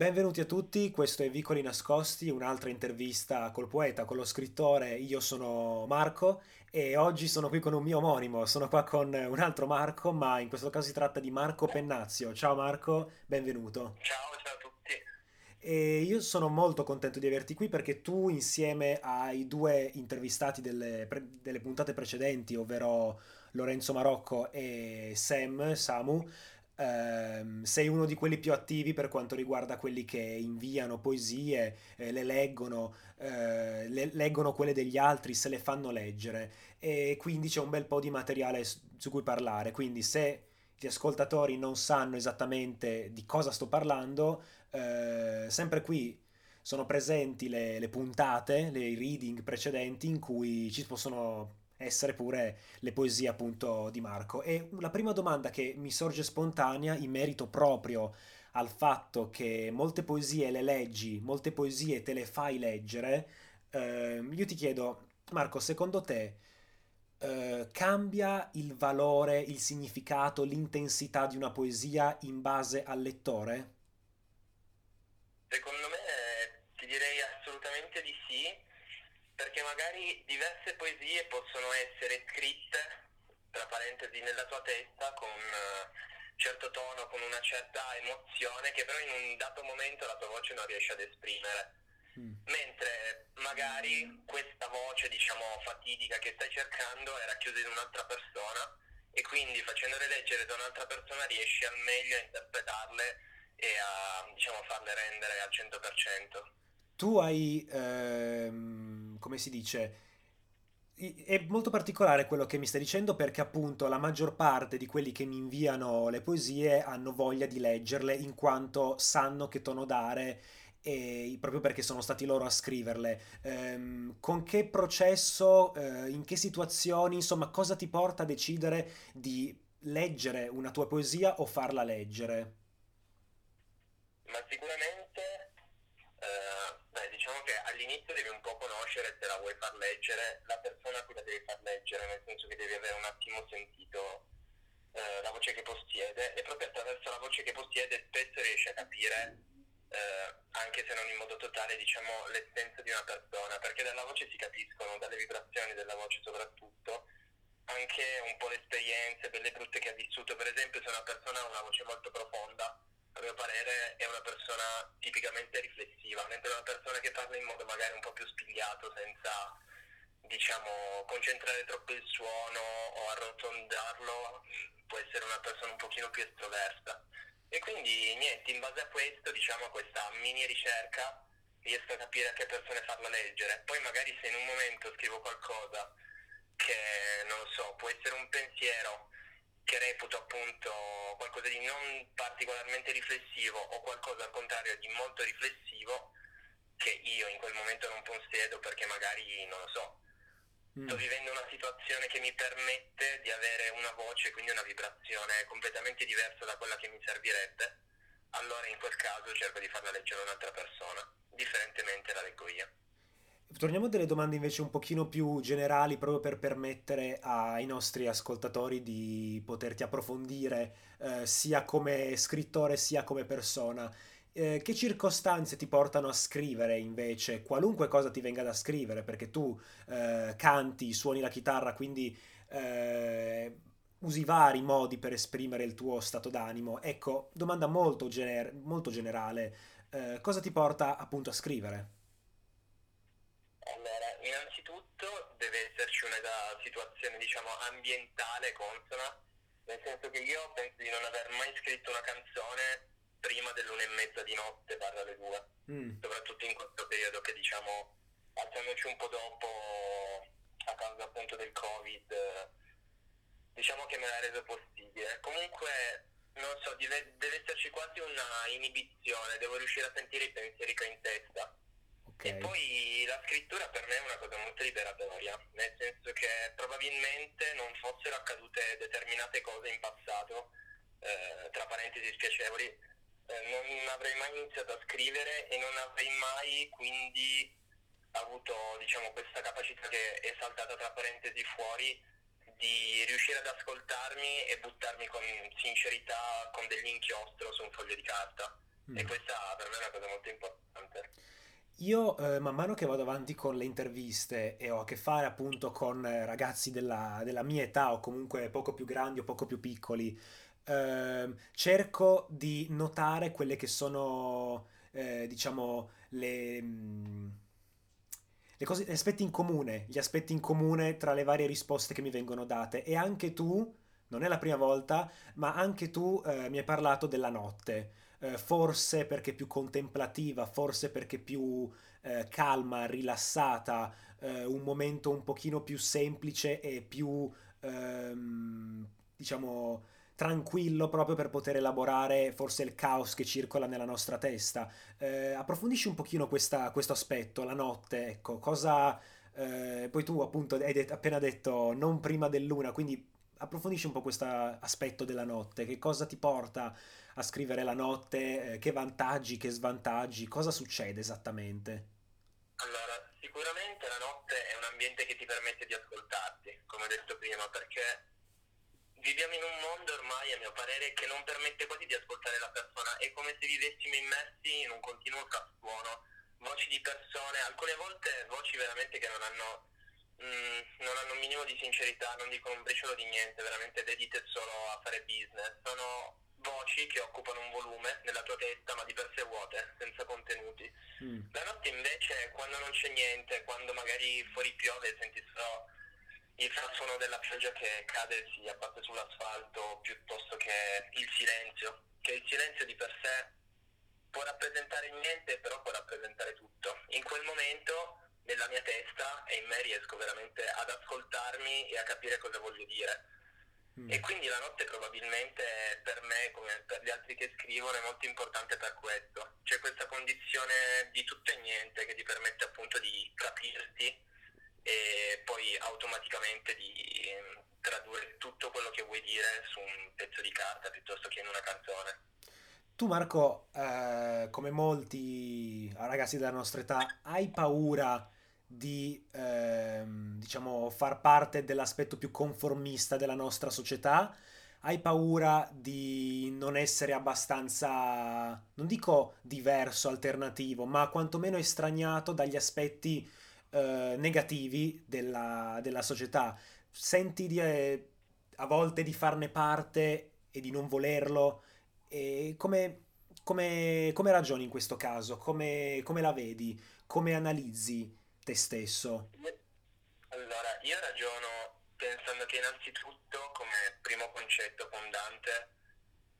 Benvenuti a tutti, questo è Vicoli Nascosti, un'altra intervista col poeta, con lo scrittore. Io sono Marco e oggi sono qui con un mio omonimo, sono qua con un altro Marco, ma in questo caso si tratta di Marco Pennazio. Ciao Marco, benvenuto. Ciao, ciao a tutti. E io sono molto contento di averti qui perché tu insieme ai due intervistati delle, delle puntate precedenti, ovvero Lorenzo Marocco e Sam, Samu, ehm, sei uno di quelli più attivi per quanto riguarda quelli che inviano poesie, eh, le leggono, eh, le- leggono quelle degli altri, se le fanno leggere e quindi c'è un bel po' di materiale s- su cui parlare. Quindi se gli ascoltatori non sanno esattamente di cosa sto parlando, eh, sempre qui sono presenti le, le puntate, le reading precedenti in cui ci possono essere pure le poesie appunto di Marco. E la prima domanda che mi sorge spontanea in merito proprio al fatto che molte poesie le leggi, molte poesie te le fai leggere, ehm, io ti chiedo, Marco, secondo te eh, cambia il valore, il significato, l'intensità di una poesia in base al lettore? Secondo me ti direi assolutamente di sì, perché magari diverse poesie possono essere scritte, tra parentesi, nella tua testa con eh, certo tono, con una certa emozione che però in un dato momento la tua voce non riesce ad esprimere. Mm. Mentre magari questa voce, diciamo, fatidica che stai cercando è racchiusa in un'altra persona e quindi facendole leggere da un'altra persona riesci al meglio a interpretarle e a, diciamo, farle rendere al 100%. Tu hai, ehm, come si dice, è molto particolare quello che mi stai dicendo perché appunto la maggior parte di quelli che mi inviano le poesie hanno voglia di leggerle in quanto sanno che tono dare e proprio perché sono stati loro a scriverle. Ehm, con che processo, eh, in che situazioni, insomma, cosa ti porta a decidere di leggere una tua poesia o farla leggere? Ma sicuramente, diciamo che all'inizio devi un po' conoscere se la vuoi far leggere la persona a cui la devi far leggere, nel senso che devi avere un attimo sentito eh, la voce che possiede e proprio attraverso la voce che possiede spesso riesci a capire, eh, anche se non in modo totale, diciamo, l'essenza di una persona, perché dalla voce si capiscono, dalle vibrazioni della voce soprattutto, anche un po' le esperienze, belle e brutte che ha vissuto. Per esempio, se una persona ha una voce molto profonda, a mio parere è una persona tipicamente riflessiva, mentre una persona che parla in modo magari un po' più spigliato, senza diciamo concentrare troppo il suono o arrotondarlo, può essere una persona un pochino più estroversa. E quindi niente, in base a questo, diciamo a questa mini ricerca, riesco a capire a che persone farla leggere. Poi magari se in un momento scrivo qualcosa che non lo so, può essere un pensiero che reputo appunto qualcosa di non particolarmente riflessivo o qualcosa al contrario di molto riflessivo che io in quel momento non possiedo perché magari non lo so, sto Mm. vivendo una situazione che mi permette di avere una voce, quindi una vibrazione completamente diversa da quella che mi servirebbe, allora in quel caso cerco di farla leggere a un'altra persona, differentemente la leggo io. Torniamo a delle domande invece un pochino più generali, proprio per permettere ai nostri ascoltatori di poterti approfondire, eh, sia come scrittore sia come persona. Eh, che circostanze ti portano a scrivere invece, qualunque cosa ti venga da scrivere, perché tu eh, canti, suoni la chitarra, quindi eh, usi vari modi per esprimere il tuo stato d'animo. Ecco, domanda molto, gener- molto generale, eh, cosa ti porta appunto a scrivere? Allora, innanzitutto deve esserci una situazione, diciamo, ambientale consona, nel senso che io penso di non aver mai scritto una canzone prima dell'una e mezza di notte barra le due, Mm. soprattutto in questo periodo che diciamo, alzandoci un po' dopo a causa appunto del Covid, diciamo che me l'ha reso possibile. Comunque, non so, deve, deve esserci quasi una inibizione, devo riuscire a sentire i pensieri che ho in testa. E poi la scrittura per me è una cosa molto liberatoria, nel senso che probabilmente non fossero accadute determinate cose in passato, eh, tra parentesi spiacevoli, eh, non avrei mai iniziato a scrivere e non avrei mai quindi avuto diciamo, questa capacità che è saltata tra parentesi fuori di riuscire ad ascoltarmi e buttarmi con sincerità, con dell'inchiostro su un foglio di carta. Mm. E questa per me è una cosa molto importante. Io eh, man mano che vado avanti con le interviste e ho a che fare appunto con ragazzi della, della mia età o comunque poco più grandi o poco più piccoli, eh, cerco di notare quelle che sono, eh, diciamo, le, mm, le cose, gli aspetti in comune, gli aspetti in comune tra le varie risposte che mi vengono date. E anche tu, non è la prima volta, ma anche tu eh, mi hai parlato della notte. Eh, forse perché più contemplativa, forse perché più eh, calma, rilassata, eh, un momento un pochino più semplice e più, ehm, diciamo, tranquillo proprio per poter elaborare forse il caos che circola nella nostra testa. Eh, approfondisci un pochino questa, questo aspetto, la notte, ecco, cosa... Eh, poi tu appunto hai det- appena detto non prima dell'una, quindi approfondisci un po' questo aspetto della notte, che cosa ti porta a scrivere la notte, eh, che vantaggi, che svantaggi, cosa succede esattamente? Allora, sicuramente la notte è un ambiente che ti permette di ascoltarti, come ho detto prima, perché viviamo in un mondo ormai, a mio parere, che non permette quasi di ascoltare la persona. È come se vivessimo immersi in un continuo frastuono, voci di persone, alcune volte voci veramente che non hanno, mh, mm, non hanno un minimo di sincerità, non dicono un briciolo di niente, veramente dedite solo a fare business. Sono voci che occupano un volume nella tua testa ma di per sé vuote, senza contenuti. Mm. La notte invece, quando non c'è niente, quando magari fuori piove, senti solo il frastuono della pioggia che cade e si abbatte sull'asfalto piuttosto che il silenzio, che il silenzio di per sé può rappresentare niente, però può rappresentare tutto. In quel momento nella mia testa e in me riesco veramente ad ascoltarmi e a capire cosa voglio dire. Mm. E quindi la notte probabilmente per me, come per gli altri che scrivono, è molto importante per questo. C'è questa condizione di tutto e niente che ti permette appunto di capirti e poi automaticamente di ehm, tradurre tutto quello che vuoi dire su un pezzo di carta piuttosto che in una canzone. Tu Marco, eh, come molti ragazzi della nostra età, hai paura di eh, diciamo far parte dell'aspetto più conformista della nostra società? Hai paura di non essere abbastanza, non dico diverso, alternativo, ma quantomeno estraniato dagli aspetti eh, negativi della, della, società. Senti di, eh, a volte di farne parte e di non volerlo. E come, come, come ragioni in questo caso? Come, come la vedi? Come analizzi te stesso? Allora, io ragiono pensando che innanzitutto, come primo concetto fondante,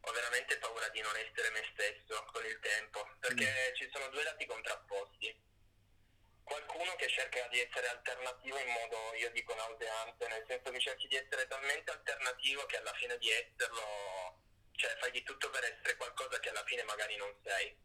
ho veramente paura di non essere me stesso con il tempo, perché mm. ci sono due lati contrapposti qualcuno che cerca di essere alternativo in modo, io dico, nauseante, nel senso che cerchi di essere talmente alternativo che alla fine di esserlo, cioè fai di tutto per essere qualcosa che alla fine magari non sei.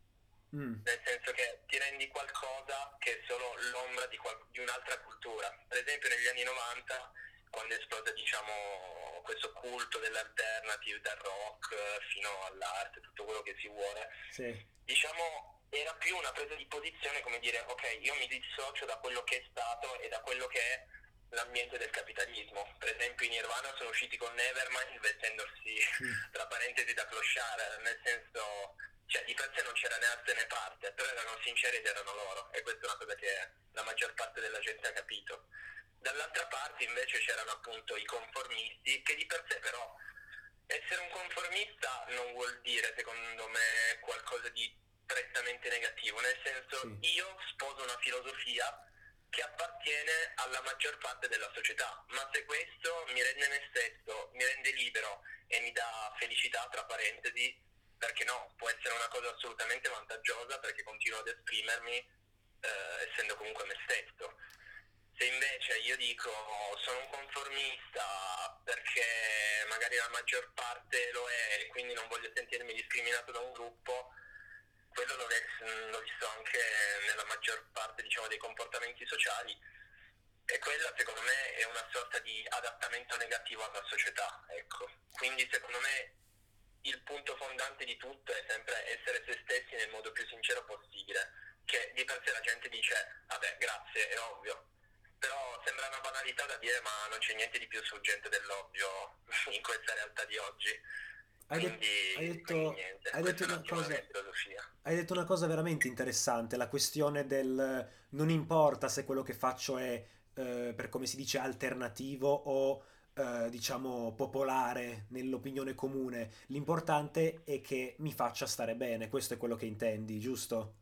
Mm. Nel senso che ti rendi qualcosa che è solo l'ombra di, qual- di un'altra cultura. Per esempio negli anni 90, quando esplode diciamo, questo culto dell'alternative, del rock, fino all'arte, tutto quello che si vuole, sì. diciamo era più una presa di posizione come dire ok io mi dissocio da quello che è stato e da quello che è l'ambiente del capitalismo. Per esempio i Nirvana sono usciti con Nevermind vestendosi tra parentesi da clochard, nel senso cioè di per sé non c'era né arte né parte, però erano sinceri ed erano loro e questa è una cosa che la maggior parte della gente ha capito. Dall'altra parte invece c'erano appunto i conformisti che di per sé però essere un conformista non vuol dire secondo me qualcosa di prettamente negativo, nel senso sì. io sposo una filosofia che appartiene alla maggior parte della società, ma se questo mi rende me stesso, mi rende libero e mi dà felicità, tra parentesi, perché no, può essere una cosa assolutamente vantaggiosa perché continuo ad esprimermi eh, essendo comunque me stesso. Se invece io dico sono un conformista perché magari la maggior parte lo è e quindi non voglio sentirmi discriminato da un gruppo, quello l'ho, l'ho visto anche nella maggior parte diciamo, dei comportamenti sociali e quella secondo me è una sorta di adattamento negativo alla società. Ecco. Quindi secondo me il punto fondante di tutto è sempre essere se stessi nel modo più sincero possibile, che di per sé la gente dice vabbè grazie, è ovvio, però sembra una banalità da dire ma non c'è niente di più sfuggente dell'ovvio in questa realtà di oggi. Hai, quindi, hai detto, niente, hai detto una cosa Hai detto una cosa veramente interessante, la questione del non importa se quello che faccio è, eh, per come si dice, alternativo o eh, diciamo popolare nell'opinione comune, l'importante è che mi faccia stare bene, questo è quello che intendi, giusto?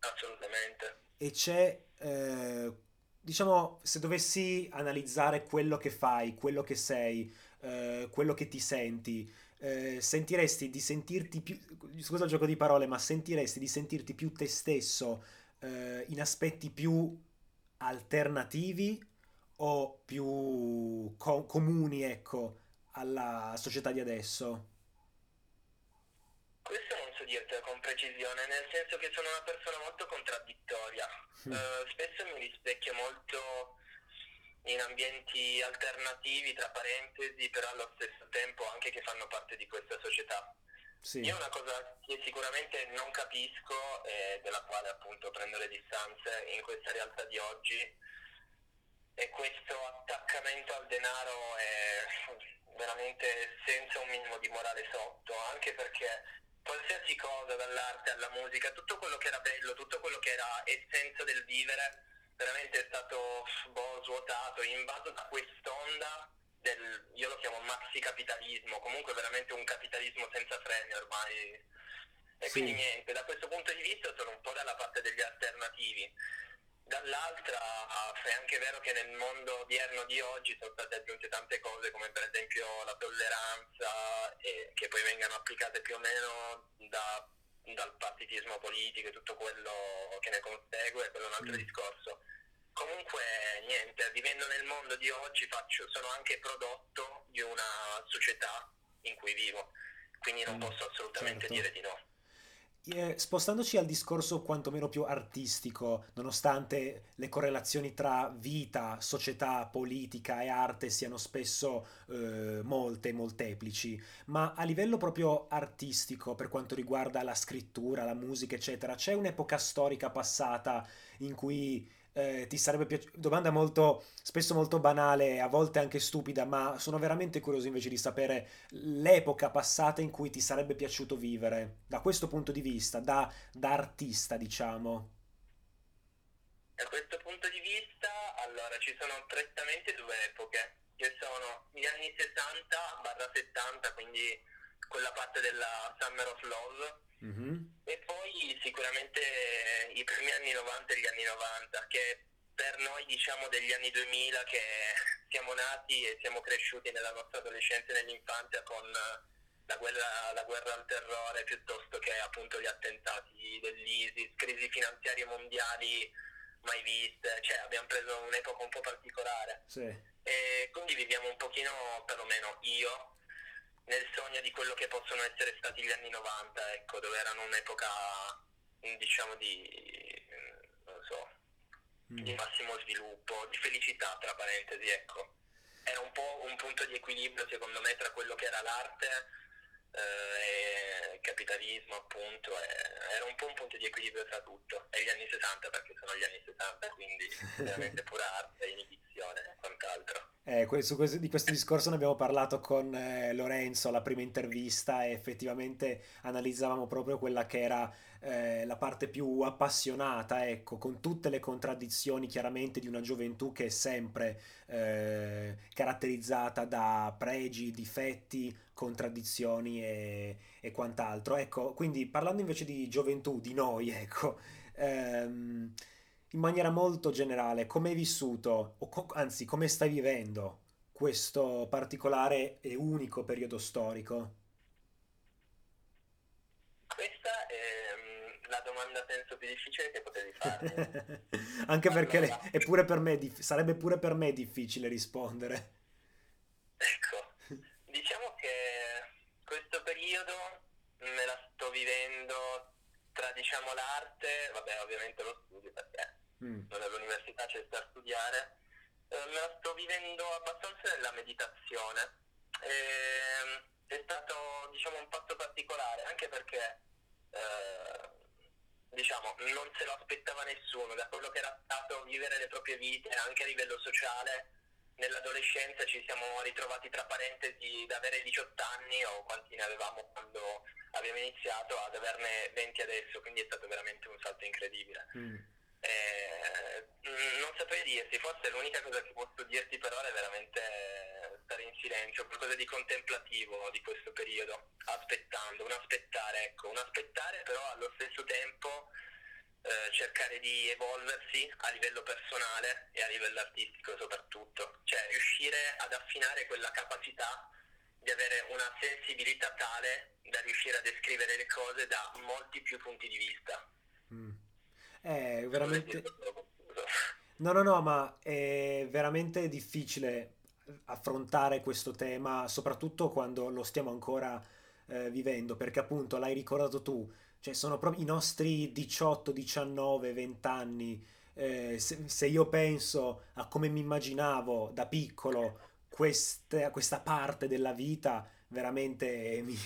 Assolutamente. E c'è, eh, diciamo, se dovessi analizzare quello che fai, quello che sei, eh, quello che ti senti, eh, sentiresti di sentirti più, scusa il gioco di parole, ma sentiresti di sentirti più te stesso eh, in aspetti più alternativi o più co- comuni, ecco, alla società di adesso? Questo non so dirtelo con precisione, nel senso che sono una persona molto contraddittoria. Mm. Eh, spesso mi rispecchio molto in ambienti alternativi, tra parentesi, però allo stesso tempo anche che fanno parte di questa società. Sì, Io una cosa che sicuramente non capisco e della quale appunto prendo le distanze in questa realtà di oggi è questo attaccamento al denaro è veramente senza un minimo di morale sotto, anche perché qualsiasi cosa, dall'arte alla musica, tutto quello che era bello, tutto quello che era essenza del vivere, veramente è stato boh, svuotato, invaso da quest'onda del, io lo chiamo maxi capitalismo, comunque veramente un capitalismo senza freni ormai. E quindi sì, niente, da questo punto di vista sono un po' dalla parte degli alternativi. Dall'altra è anche vero che nel mondo odierno di oggi sono state aggiunte tante cose come per esempio la tolleranza e che poi vengano applicate più o meno da- dal partitismo politico e tutto quello che ne consegue, quello è un altro mm, discorso. Comunque niente, vivendo nel mondo di oggi faccio- sono anche prodotto di una società in cui vivo, quindi non mm, posso assolutamente certo. dire di no. Eh, spostandoci al discorso quantomeno più artistico, nonostante le correlazioni tra vita, società, politica e arte siano spesso eh, molte, molteplici, ma a livello proprio artistico, per quanto riguarda la scrittura, la musica, eccetera, c'è un'epoca storica passata in cui eh, ti sarebbe piaciuto... Domanda molto, spesso molto banale, a volte anche stupida, ma sono veramente curioso invece di sapere l'epoca passata in cui ti sarebbe piaciuto vivere, da questo punto di vista, da, da artista, diciamo. Da questo punto di vista, allora, ci sono prettamente due epoche, che sono gli anni 60-70, quindi quella parte della Summer of Love, Mhm. e poi sicuramente i primi anni 90 e gli anni 90, che per noi diciamo degli anni 2000 che siamo nati e siamo cresciuti nella nostra adolescenza e nell'infanzia con la guerra, la guerra al terrore piuttosto che appunto gli attentati dell'ISIS, crisi finanziarie mondiali mai viste, cioè abbiamo preso un'epoca un po' particolare Sì, e quindi viviamo un pochino, perlomeno io, nel sogno di quello che possono essere stati gli anni 90, ecco, dove erano un'epoca, diciamo, di, non so, di Mm. massimo sviluppo, di felicità, tra parentesi, ecco. Era un po' un punto di equilibrio, secondo me, tra quello che era l'arte eh, e il capitalismo, appunto, e- era un po' un punto di equilibrio tra tutto. E gli anni 60, perché sono gli anni 60, quindi veramente pura arte, inibizione e quant'altro. Eh, questo- di questo discorso ne abbiamo parlato con eh, Lorenzo alla prima intervista e effettivamente analizzavamo proprio quella che era eh, la parte più appassionata, ecco, con tutte le contraddizioni chiaramente di una gioventù che è sempre eh, caratterizzata da pregi, difetti, contraddizioni e, e quant'altro. Ecco, quindi parlando invece di gioventù, di noi, ecco, ehm, in maniera molto generale, come hai vissuto, o co- anzi, come stai vivendo questo particolare e unico periodo storico? Questa è mm, la domanda penso più difficile che potevi farmi. Anche perché Allora, pure per me, sarebbe pure per me difficile rispondere. ecco, diciamo che questo periodo me la sto vivendo tra diciamo l'arte, vabbè ovviamente lo studio perché Mm, non all'università c'è da studiare, eh, me la sto vivendo abbastanza nella meditazione. Ehm, è stato diciamo un fatto particolare anche perché eh, diciamo non se lo aspettava nessuno da quello che era stato vivere le proprie vite anche a livello sociale nell'adolescenza ci siamo ritrovati tra parentesi da avere 18 anni o quanti ne avevamo quando abbiamo iniziato ad averne 20 adesso, quindi è stato veramente un salto incredibile. Mm. Eh, non saprei dirti, forse l'unica cosa che posso dirti per ora è veramente stare in silenzio, qualcosa di contemplativo di questo periodo, aspettando, un aspettare, ecco, un aspettare però allo stesso tempo eh, cercare di evolversi a livello personale e a livello artistico soprattutto, cioè riuscire ad affinare quella capacità di avere una sensibilità tale da riuscire a descrivere le cose da molti più punti di vista. È veramente... No, no, no, ma è veramente difficile affrontare questo tema, soprattutto quando lo stiamo ancora eh, vivendo, perché appunto l'hai ricordato tu, cioè sono proprio i nostri 18, 19, 20 anni. Eh, se, se, io penso a come mi immaginavo da piccolo queste, questa parte della vita, veramente mi,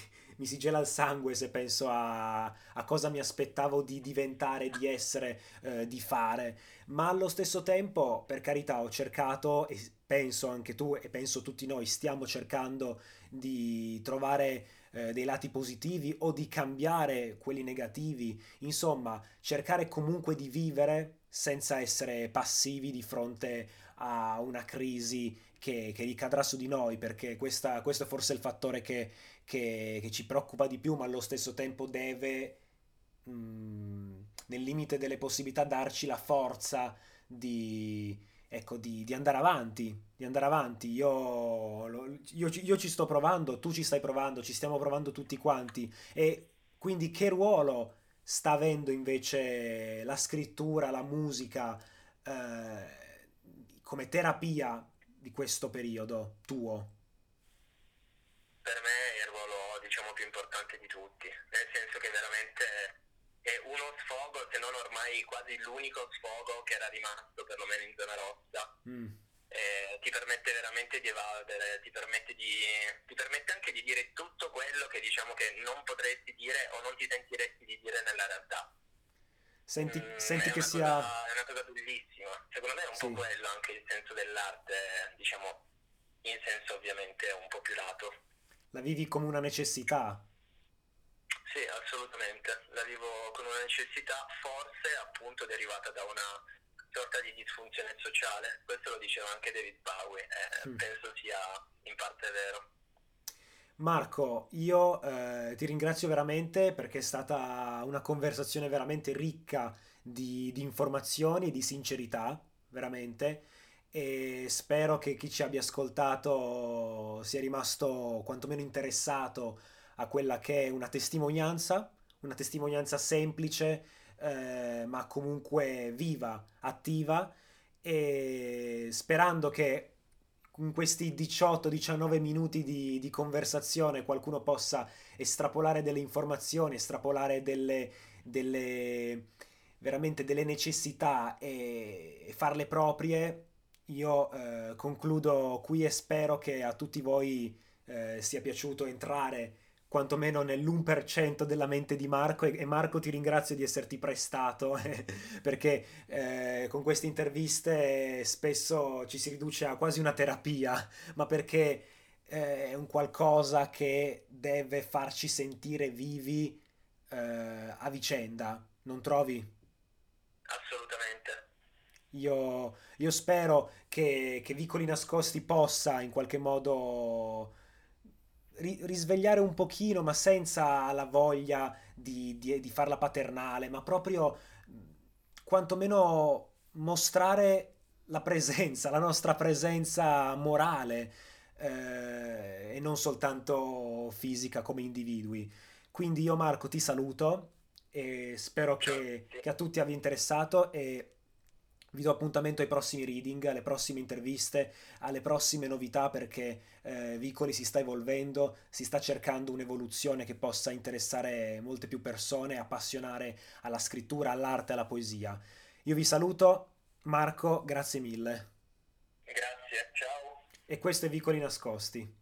mi, si gela il sangue se penso a, a, cosa mi aspettavo di diventare, di essere, eh, di fare. Ma allo stesso tempo, per carità, ho cercato, e penso anche tu, e penso tutti noi, stiamo cercando di trovare eh, dei lati positivi o di cambiare quelli negativi, insomma cercare comunque di vivere senza essere passivi di fronte a una crisi che, che ricadrà su di noi, perché questa, questo è forse il fattore che, che, che, ci preoccupa di più, ma allo stesso tempo deve, mh, mm, nel limite delle possibilità, darci la forza di, ecco, di, di, andare avanti, di andare avanti. Io, io, io, ci sto provando, tu ci stai provando, ci stiamo provando tutti quanti. E quindi che ruolo sta avendo invece la scrittura, la musica eh, come terapia di questo periodo tuo? Per me è il ruolo, diciamo, più importante di tutti, nel senso che veramente è uno sfogo, se non ormai quasi l'unico sfogo che era rimasto, perlomeno in zona rossa. Mm. Eh, ti permette veramente di evadere, ti permette, di, ti permette anche di dire tutto quello che diciamo che non potresti dire o non ti sentiresti di dire nella realtà. Senti, mm, senti che sia... Cosa, è una cosa bellissima, secondo me è un sì. po' quello anche il senso dell'arte, diciamo, in senso ovviamente un po' più lato. La vivi come una necessità? Sì, assolutamente. La vivo con una necessità forse appunto derivata da una sorta di disfunzione sociale. Questo lo diceva anche David Bowie e mm. penso sia in parte vero. Marco, io eh, ti ringrazio veramente perché è stata una conversazione veramente ricca di, di informazioni e di sincerità, veramente, e spero che chi ci abbia ascoltato sia rimasto quantomeno interessato a quella che è una testimonianza, una testimonianza semplice, eh, ma comunque viva, attiva, e sperando che in questi 18-19 minuti di, di, conversazione qualcuno possa estrapolare delle informazioni, estrapolare delle, delle veramente delle necessità e, e farle proprie. Io eh, concludo qui e spero che a tutti voi eh, sia piaciuto entrare quantomeno nell'1% della mente di Marco e, Marco ti ringrazio di esserti prestato perché eh, con queste interviste spesso ci si riduce a quasi una terapia, ma perché eh, è un qualcosa che deve farci sentire vivi eh, a vicenda, non trovi? Assolutamente. Io, io spero che, che Vicoli Nascosti possa in qualche modo risvegliare un pochino, ma senza la voglia di, di, di farla paternale, ma proprio quantomeno mostrare la presenza, la nostra presenza morale eh, e non soltanto fisica come individui. Quindi io Marco ti saluto e spero che, che a tutti abbia interessato e vi do appuntamento ai prossimi reading, alle prossime interviste, alle prossime novità perché eh, Vicoli si sta evolvendo, si sta cercando un'evoluzione che possa interessare molte più persone, appassionare alla scrittura, all'arte, alla poesia. Io vi saluto, Marco, grazie mille. Grazie, ciao. E questo è Vicoli Nascosti.